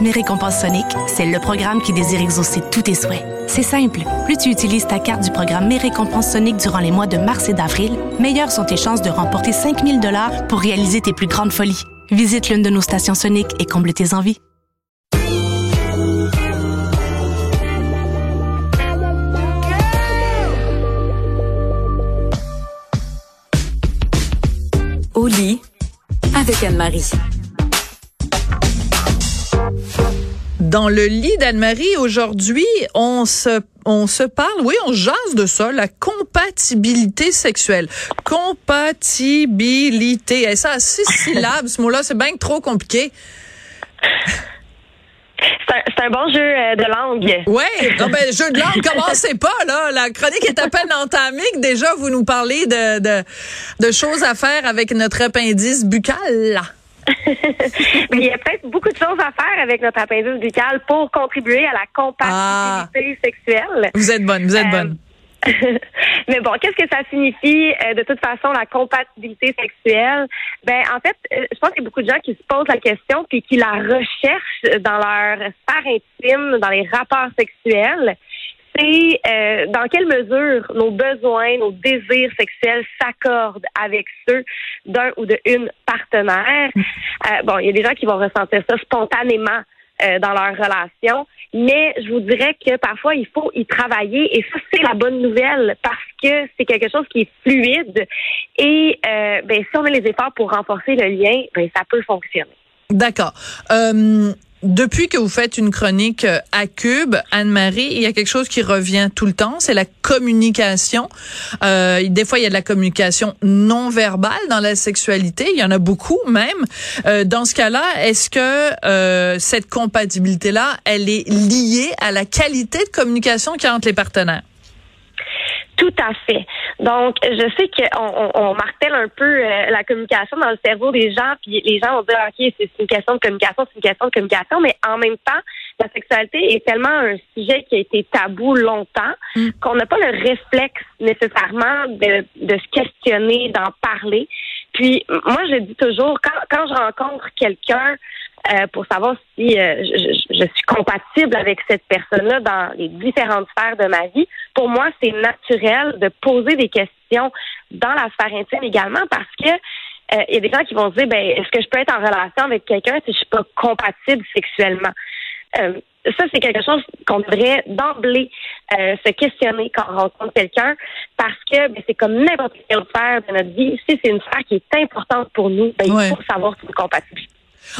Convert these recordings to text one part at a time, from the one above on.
Mes récompenses Sonic, c'est le programme qui désire exaucer tous tes souhaits. C'est simple. Plus tu utilises ta carte du programme Mes récompenses Sonic durant les mois de mars et d'avril, meilleures sont tes chances de remporter 5000 dollars pour réaliser tes plus grandes folies. Visite l'une de nos stations Sonic et comble tes envies. Au lit avec Anne-Marie. Dans le lit d'Anne-Marie, aujourd'hui, on se on se parle, oui, on jase de ça, la compatibilité sexuelle. Compatibilité. Et ça, six syllabes, ce mot-là, c'est bien trop compliqué. C'est un, bon jeu euh, de langue. Oui, ben, jeu de langue, commencez pas, là. La chronique est à peine entamée déjà vous nous parlez de, de, de choses à faire avec notre appendice buccal, là. Mais il y a peut-être beaucoup de choses à faire avec notre appendice buccal pour contribuer à la compatibilité Ah. sexuelle. Vous êtes bonne, vous êtes Euh, bonne. Mais bon, qu'est-ce que ça signifie euh, de toute façon la compatibilité sexuelle? Ben en fait, euh, je pense qu'il y a beaucoup de gens qui se posent la question puis qui la recherchent dans leur sphère intime, dans les rapports sexuels. C'est euh, dans quelle mesure nos besoins, nos désirs sexuels s'accordent avec ceux d'un ou de une partenaire. Euh, bon, il y a des gens qui vont ressentir ça spontanément euh, dans leur relation. Mais je vous dirais que parfois, il faut y travailler. Et ça, c'est la bonne nouvelle parce que c'est quelque chose qui est fluide. Et ben, si on met les efforts pour renforcer le lien, ben, ça peut fonctionner. D'accord. Euh, depuis que vous faites une chronique euh, à Cube, Anne-Marie, il y a quelque chose qui revient tout le temps, c'est la communication. Euh, des fois, il y a de la communication non verbale dans la sexualité. Il y en a beaucoup même. Euh, dans ce cas-là, est-ce que euh, cette compatibilité-là, elle est liée à la qualité de communication qu'il y a entre les partenaires? Tout à fait. Donc, je sais qu'on on, on martèle un peu euh, la communication dans le cerveau des gens, puis les gens vont dire, OK, c'est une question de communication, c'est une question de communication, mais en même temps, la sexualité est tellement un sujet qui a été tabou longtemps qu'on n'a pas le réflexe nécessairement de, de se questionner, d'en parler. Puis, moi, je dis toujours, quand, quand je rencontre quelqu'un, euh, pour savoir si euh, je, je- suis compatible avec cette personne-là dans les différentes sphères de ma vie. Pour moi, c'est naturel de poser des questions dans la sphère intime également parce que euh, il y a des gens qui vont se dire, ben, est-ce que je peux être en relation avec quelqu'un si je suis pas compatible sexuellement? Euh, ça, c'est quelque chose qu'on devrait d'emblée euh, se questionner quand on rencontre quelqu'un parce que ben, c'est comme n'importe quelle sphère de notre vie. Si c'est une sphère qui est importante pour nous, ben, Ouais. il faut savoir si compatible.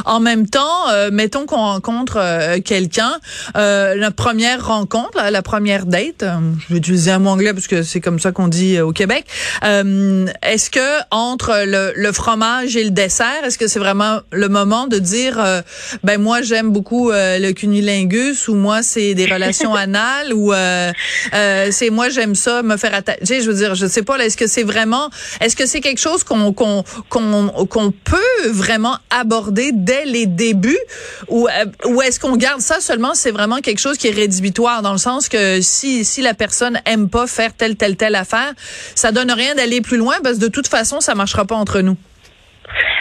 En même temps, euh, mettons qu'on rencontre euh, quelqu'un, euh, la première rencontre, la, la première date, euh, je vais utiliser un mot anglais parce que c'est comme ça qu'on dit euh, au Québec. Euh, est-ce que entre le, le fromage et le dessert, est-ce que c'est vraiment le moment de dire, euh, ben moi j'aime beaucoup euh, le cunilingus ou moi c'est des relations anales ou euh, euh, c'est moi j'aime ça me faire attacher. Je veux dire, je sais pas. là, Est-ce que c'est vraiment, est-ce que c'est quelque chose qu'on qu'on qu'on qu'on peut vraiment aborder dès les débuts ou euh, ou est-ce qu'on garde ça seulement c'est vraiment quelque chose qui est rédhibitoire dans le sens que si si la personne aime pas faire telle telle telle affaire, ça donne rien d'aller plus loin parce que de toute façon ça marchera pas entre nous.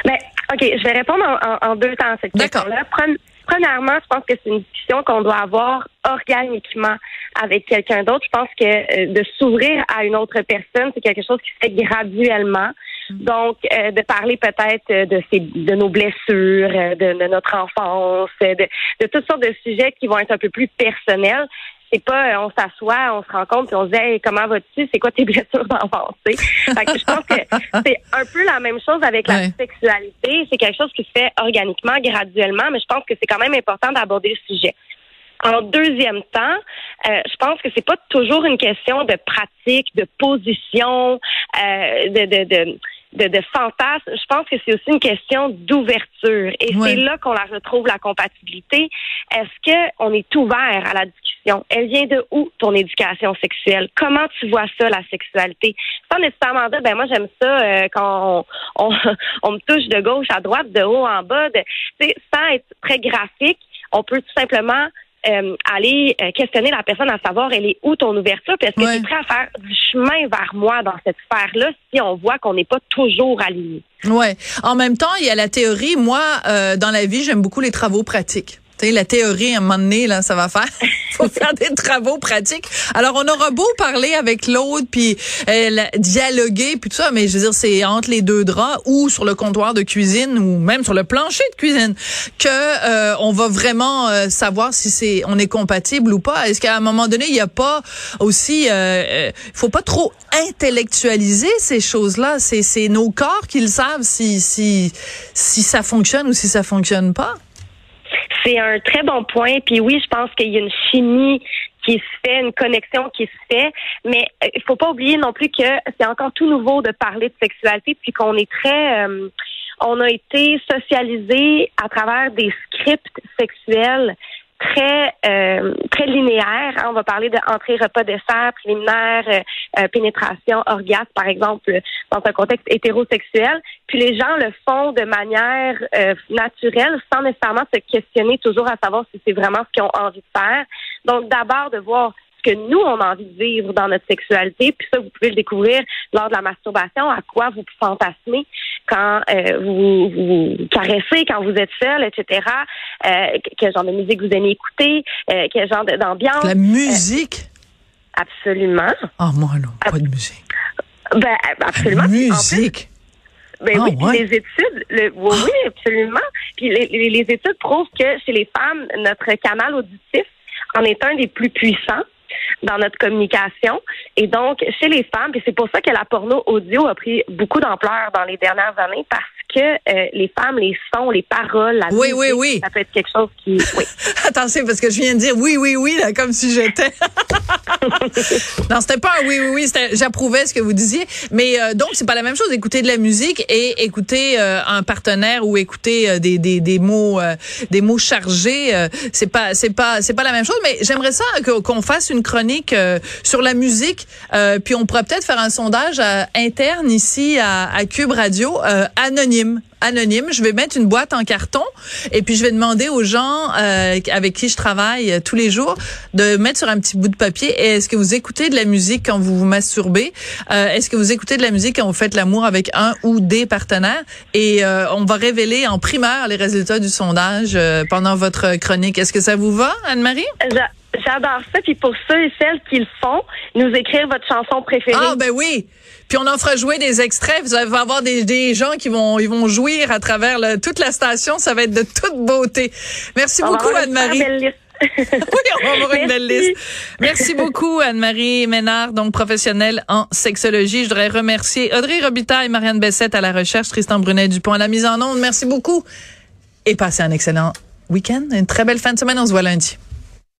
Ben, OK, je vais répondre en, en- en deux temps à cette D'accord. question-là. Pre- Premièrement, je pense que c'est une discussion qu'on doit avoir organiquement avec quelqu'un d'autre. Je pense que euh, de s'ouvrir à une autre personne, c'est quelque chose qui se fait graduellement. Donc, euh, de parler peut-être euh, de, de nos blessures, euh, de, de notre enfance, euh, de, de toutes sortes de sujets qui vont être un peu plus personnels. C'est pas on s'assoit, on se rencontre puis on se dit hey, comment vas-tu, c'est quoi tes blessures d'enfance. je pense que c'est un peu la même chose avec la Ouais. sexualité. C'est quelque chose qui se fait organiquement, graduellement, mais je pense que c'est quand même important d'aborder le sujet. En deuxième temps, euh, je pense que c'est pas toujours une question de pratique, de position, euh, de, de, de de, de fantasme. Je pense que c'est aussi une question d'ouverture. Et c'est là qu'on la retrouve, la compatibilité. Est-ce qu'on est ouvert à la discussion? Elle vient de où, ton éducation sexuelle? Comment tu vois ça, la sexualité? Sans nécessairement dire, ben moi, j'aime ça euh, quand on, on, me touche de gauche à droite, de haut en bas. De, sans être très graphique, on peut tout simplement euh, aller euh, questionner la personne à savoir elle est où ton ouverture, puis est-ce que tu es prêt à faire du chemin vers moi dans cette sphère-là si on voit qu'on n'est pas toujours aligné? Ouais. En même temps, il y a la théorie. Moi, euh, dans la vie, j'aime beaucoup les travaux pratiques. La théorie, à un moment donné, là, ça va faire. faut faire des travaux pratiques. Alors, on aura beau parler avec l'autre, puis euh, dialoguer, puis tout ça, mais je veux dire, c'est entre les deux draps ou sur le comptoir de cuisine ou même sur le plancher de cuisine que euh, on va vraiment euh, savoir si on est compatible ou pas. Est-ce qu'à un moment donné, il n'y a pas aussi, il faut pas trop intellectualiser ces choses-là. C'est c'est nos corps qui le savent si si si ça fonctionne ou si ça fonctionne pas. C'est un très bon point. Puis oui, je pense qu'il y a une chimie qui se fait, une connexion qui se fait. Mais euh, il faut pas oublier non plus que c'est encore tout nouveau de parler de sexualité, puis qu'on est très, euh, on a été socialisé à travers des scripts sexuels très euh, très linéaire. Hein. On va parler de entrée, repas, dessert, préliminaire, euh, euh, pénétration, orgasme, par exemple, dans un contexte hétérosexuel. Puis les gens le font de manière naturelle, sans nécessairement se questionner toujours à savoir si c'est vraiment ce qu'ils ont envie de faire. Donc d'abord de voir que nous, on a envie de vivre dans notre sexualité. Puis ça, vous pouvez le découvrir lors de la masturbation, à quoi vous fantasmez quand euh, vous, vous caressez, quand vous êtes seul, etc. Euh, quel genre de musique vous aimez écouter, euh, quel genre d'ambiance. La musique? absolument. Ah, moi, non, pas de musique. Ben, absolument. La musique? Ben oui, ah, les études, le, oui, oui, absolument. Puis les, les, études prouvent que chez les femmes, notre canal auditif en est un des plus puissants dans notre communication. Et donc, chez les femmes, et c'est pour ça que la porno audio a pris beaucoup d'ampleur dans les dernières années, que euh, les femmes, les sons, les paroles, la oui, oui, oui. ça peut être quelque chose qui... Oui. Attention, parce que je viens de dire oui, oui, oui, là, comme si j'étais... non, c'était pas un oui, oui, oui, j'approuvais ce que vous disiez. Mais euh, donc, c'est pas la même chose, écouter de la musique et écouter euh, un partenaire ou écouter des, des, des mots des mots chargés. c'est pas c'est pas c'est pas la même chose. Mais j'aimerais ça qu'on fasse une chronique sur la musique. puis on pourrait peut-être faire un sondage interne ici à, à Cube Radio, anonyme anonyme. Je vais mettre une boîte en carton et puis je vais demander aux gens euh, avec qui je travaille euh, tous les jours de mettre sur un petit bout de papier. Est-ce que vous écoutez de la musique quand vous vous masturbez? Euh, Est-ce que vous écoutez de la musique quand vous faites l'amour avec un ou des partenaires? Et on va révéler en primeur les résultats du sondage pendant votre chronique. Est-ce que ça vous va, Anne-Marie? J'adore ça. Puis pour ceux et celles qui le font, nous écrire votre chanson préférée. Ah ben oui. Puis on en fera jouer des extraits. Vous allez avoir des, des gens qui vont ils vont jouir à travers toute la station. Ça va être de toute beauté. Merci beaucoup Anne-Marie. oui, on va avoir une belle liste. Merci beaucoup, Anne-Marie Ménard, donc professionnelle en sexologie. Je voudrais remercier Audrey Robitaille, Marianne Bessette à la recherche, Tristan Brunet-Dupont à la mise en onde. Merci beaucoup et passez un excellent week-end, une très belle fin de semaine. On se voit lundi.